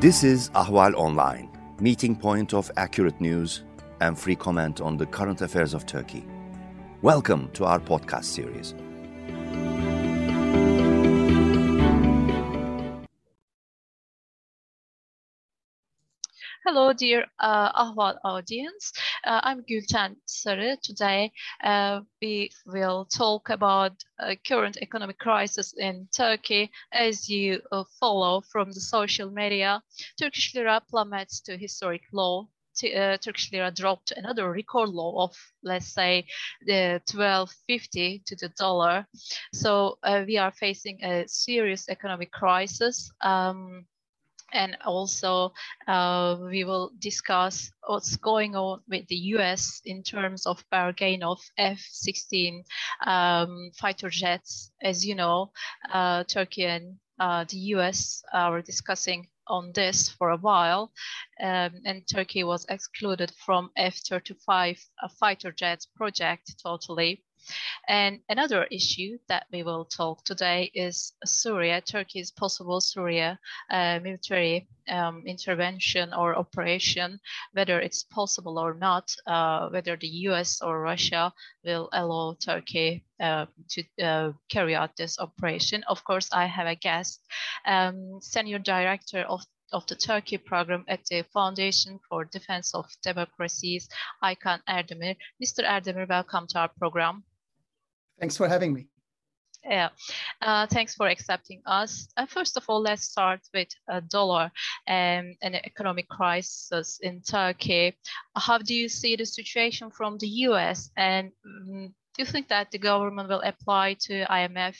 This is Ahval Online, meeting point of accurate news and free comment on the current affairs of Turkey. Welcome to our podcast series. Hello, dear uh, Ahval audience. Uh, I'm Gülten Sarı. Today, uh, we will talk about current economic crisis in Turkey. As you uh, follow from the social media, Turkish lira plummets to historic low. T uh, Turkish lira dropped another record low of, let's say, the 12.50 to the dollar. So uh, we are facing a serious economic crisis. Um, and also uh, we will discuss what's going on with the US in terms of bargain of F-16 um, fighter jets. As you know, uh, Turkey and uh, the US are discussing on this for a while, um, and Turkey was excluded from F-35 fighter jets project totally. And another issue that we will talk today is Syria, Turkey's possible Syria uh, military um, intervention or operation, whether it's possible or not, uh, whether the US or Russia will allow Turkey uh, to carry out this operation. Of course, I have a guest, um, Senior Director of of the Turkey program at the Foundation for Defense of Democracies, Aykan Erdemir. Mr. Erdemir, welcome to our program. Thanks for having me. Yeah, uh, thanks for accepting us. Uh, first of all, let's start with a dollar and an economic crisis in Turkey. How do you see the situation from the US? And um, do you think that the government will apply to IMF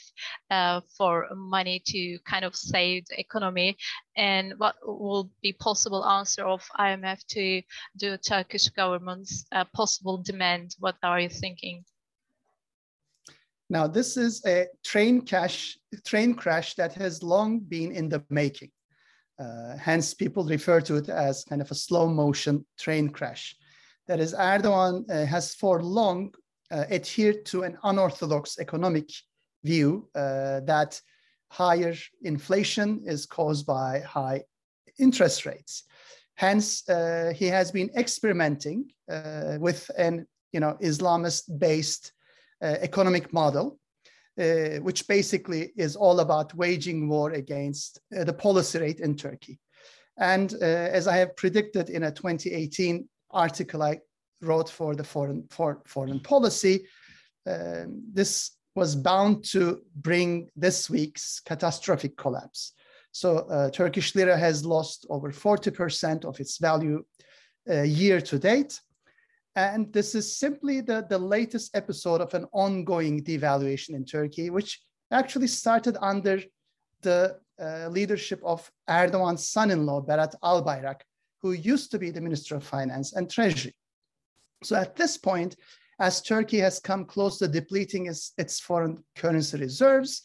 uh, for money to kind of save the economy? And what will be possible answer of IMF to the Turkish government's uh, possible demand? What are you thinking? Now, this is a train crash, train crash that has long been in the making. Uh, hence, people refer to it as kind of a slow motion train crash. That is, Erdogan uh, has for long uh, adhered to an unorthodox economic view uh, that higher inflation is caused by high interest rates. Hence, uh, he has been experimenting uh, with an you know Islamist-based economic model, uh, which basically is all about waging war against uh, the policy rate in Turkey. And as I have predicted in a 2018 article I wrote for the foreign, for foreign policy, um, this was bound to bring this week's catastrophic collapse. So uh, Turkish lira has lost over 40% of its value uh, year to date. And this is simply the, the latest episode of an ongoing devaluation in Turkey, which actually started under the uh, leadership of Erdogan's son-in-law, Berat Albayrak, who used to be the Minister of Finance and Treasury. So at this point, as Turkey has come close to depleting its, its foreign currency reserves,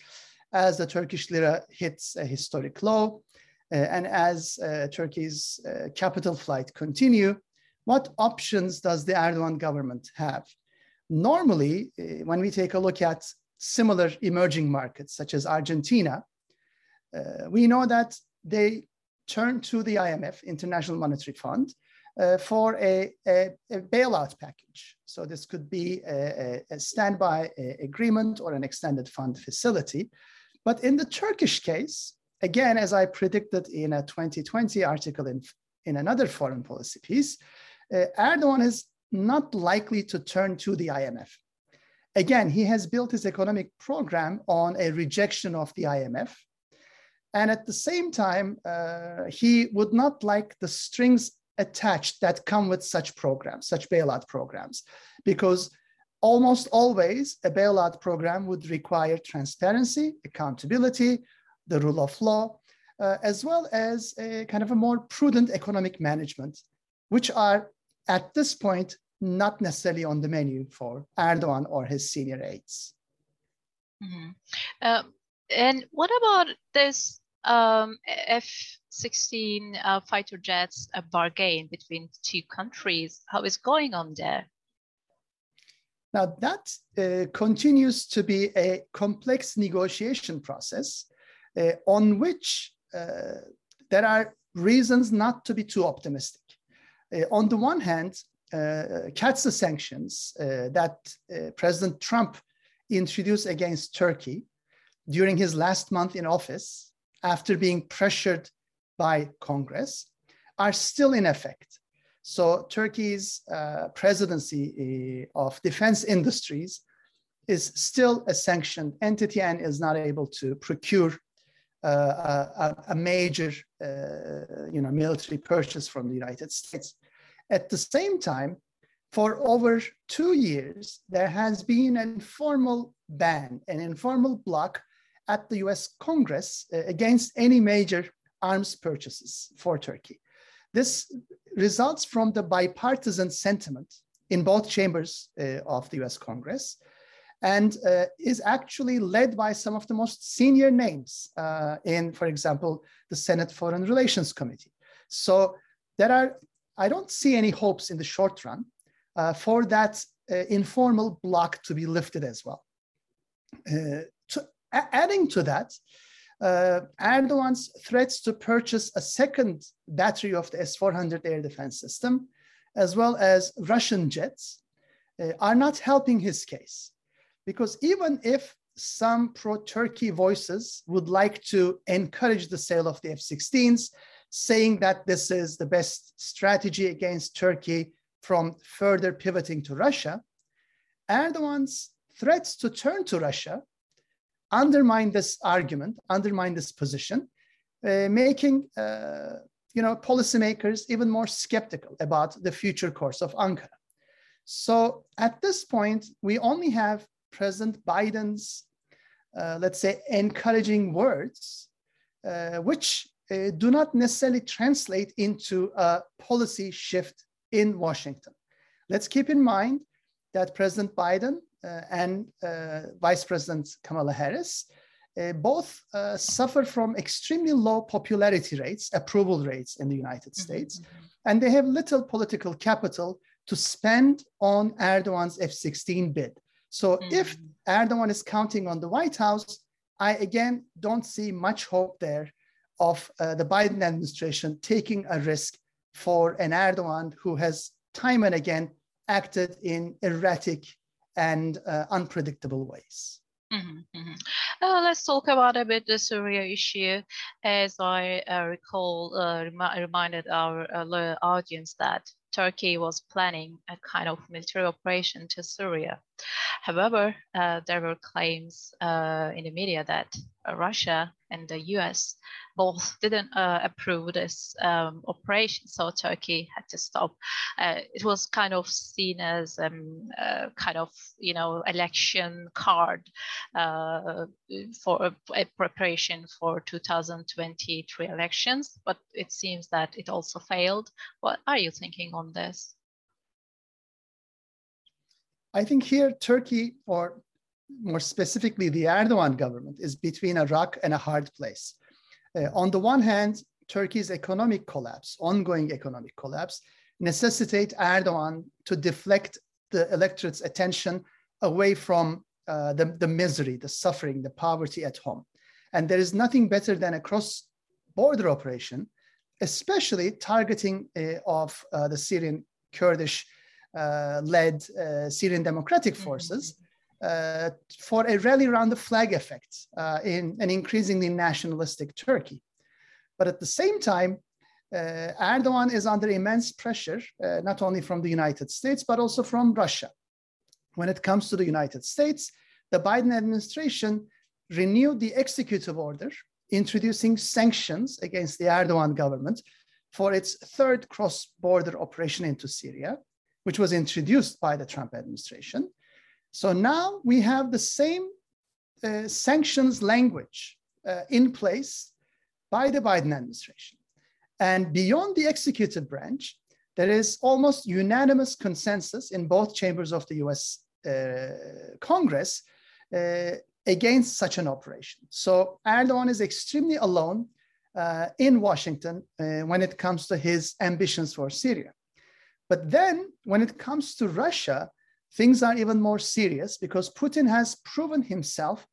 as the Turkish lira hits a historic low, uh, and as uh, Turkey's uh, capital flight continue, what options does the Erdogan government have? Normally, eh, when we take a look at similar emerging markets such as Argentina, uh, we know that they turn to the IMF, International Monetary Fund, uh, for a, a, a, bailout package. So this could be a, a standby agreement or an extended fund facility. But in the Turkish case, again, as I predicted in a 2020 article in, in another foreign policy piece, Erdogan is not likely to turn to the IMF. Again, he has built his economic program on a rejection of the IMF. And at the same time, uh, he would not like the strings attached that come with such programs, such bailout programs, because almost always a bailout program would require transparency, accountability, the rule of law, uh, as well as a kind of a more prudent economic management, which are at this point, not necessarily on the menu for Erdogan or his senior aides. Mm-hmm. Uh, and what about this um, F-16 uh, fighter jets a bargain between two countries? How is going on there? Now that uh, continues to be a complex negotiation process uh, on which uh, there are reasons not to be too optimistic. Uh, on the one hand, uh, CAATSA sanctions uh, that President Trump introduced against Turkey during his last month in office, after being pressured by Congress, are still in effect. So Turkey's uh, presidency of defense industries is still a sanctioned entity and is not able to procure a, a, major uh, you know, military purchase from the United States. At the same time, for over two years, there has been an informal ban, an informal block at the US Congress uh, against any major arms purchases for Turkey. This results from the bipartisan sentiment in both chambers uh, of the US Congress and uh, is actually led by some of the most senior names uh, in, for example, the Senate Foreign Relations Committee. So there are, I don't see any hopes in the short run uh, for that uh, informal block to be lifted as well. Uh, to, adding to that, uh, Erdogan's threats to purchase a second battery of the S-400 air defense system, as well as Russian jets, are not helping his case. Because even if some pro-Turkey voices would like to encourage the sale of the F-16s, saying that this is the best strategy against Turkey from further pivoting to Russia, Erdogan's threats to turn to Russia undermine this argument, undermine this position, uh, making uh, you know policymakers even more skeptical about the future course of Ankara. So at this point, we only have President Biden's, uh, let's say, encouraging words, uh, which uh, do not necessarily translate into a policy shift in Washington. Let's keep in mind that President Biden uh, and uh, Vice President Kamala Harris uh, both suffer from extremely low popularity rates, approval rates in the United mm-hmm. States, and they have little political capital to spend on Erdogan's F 16 bid. So mm. if Erdogan is counting on the White House, I again don't see much hope there of uh, the Biden administration taking a risk for an Erdogan who has time and again acted in erratic and uh, unpredictable ways. Mm-hmm, mm-hmm. Uh, let's talk about a bit the Syria issue. As I uh, recall, uh, rem- reminded our uh, audience that Turkey was planning a kind of military operation to Syria. However, uh, there were claims uh, in the media that uh, Russia and the US both didn't uh, approve this um, operation, so Turkey had to stop. Uh, it was kind of seen as um, kind of you know election card for a, preparation for 2023 elections, but it seems that it also failed. What are you thinking on this? I think here Turkey, or more specifically the Erdogan government, is between a rock and a hard place. Uh, on the one hand, Turkey's economic collapse, ongoing economic collapse, necessitate Erdogan to deflect the electorate's attention away from uh, the, the misery, the suffering, the poverty at home. And there is nothing better than a cross-border operation, especially targeting uh, of uh, the Syrian Kurdish led uh, Syrian Democratic mm-hmm. Forces uh, for a rally around the flag effect in an increasingly nationalistic Turkey. But at the same time, uh, Erdogan is under immense pressure, uh, not only from the United States, but also from Russia. When it comes to the United States, the Biden administration renewed the executive order, introducing sanctions against the Erdogan government for its third cross border operation into Syria which was introduced by the Trump administration. So now we have the same uh, sanctions language uh, in place by the Biden administration. And beyond the executive branch, there is almost unanimous consensus in both chambers of the US uh, Congress uh, against such an operation. So Erdogan is extremely alone uh, in Washington uh, when it comes to his ambitions for Syria. But then when it comes to Russia, things are even more serious because Putin has proven himself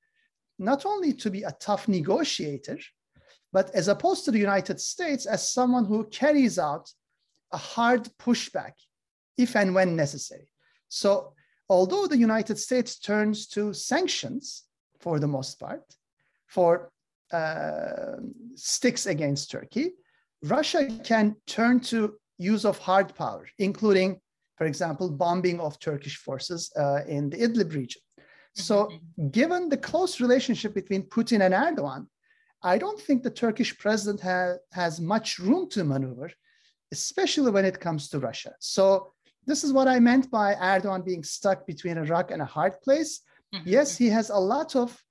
not only to be a tough negotiator, but as opposed to the United States, as someone who carries out a hard pushback if and when necessary. So, although the United States turns to sanctions for the most part for uh, sticks against Turkey, Russia can turn to use of hard power, including, for example, bombing of Turkish forces uh, in the Idlib region. So, mm-hmm. given the close relationship between Putin and Erdogan, I don't think the Turkish president ha- has much room to maneuver, especially when it comes to Russia. So, this is what I meant by Erdogan being stuck between a rock and a hard place. Mm-hmm. Yes, he has a lot of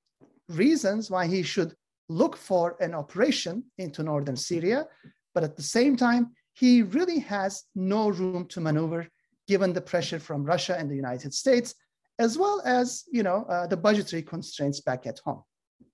reasons why he should look for an operation into northern Syria, but at the same time, he really has no room to maneuver given the pressure from Russia and the United States, as well as you know uh, the budgetary constraints back at home.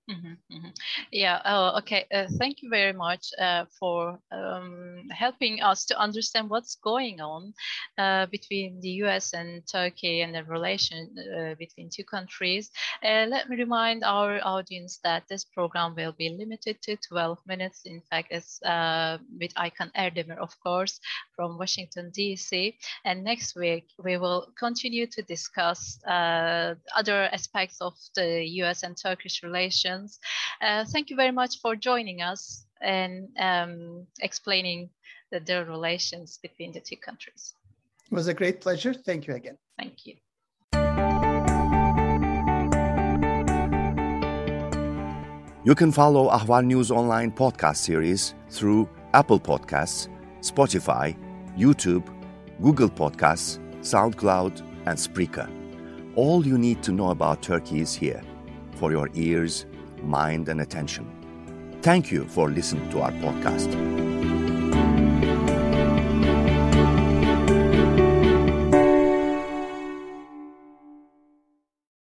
Mm-hmm, mm-hmm. Yeah. Oh, okay. Uh, thank you very much uh, for um, helping us to understand what's going on uh, between the U.S. and Turkey and the relation uh, between two countries. Uh, let me remind our audience that this program will be limited to 12 minutes. In fact, it's uh, with Aykan Erdemir, of course, from Washington D.C. And next week we will continue to discuss other aspects of the U.S. and Turkish relations uh, thank you very much for joining us and um, explaining the, the relations between the two countries. It was a great pleasure. Thank you again. Thank you. You can follow Ahval News Online podcast series through Apple Podcasts, Spotify, YouTube, Google Podcasts, SoundCloud, and Spreaker. All you need to know about Turkey is here for your ears mind, and attention. Thank you for listening to our podcast.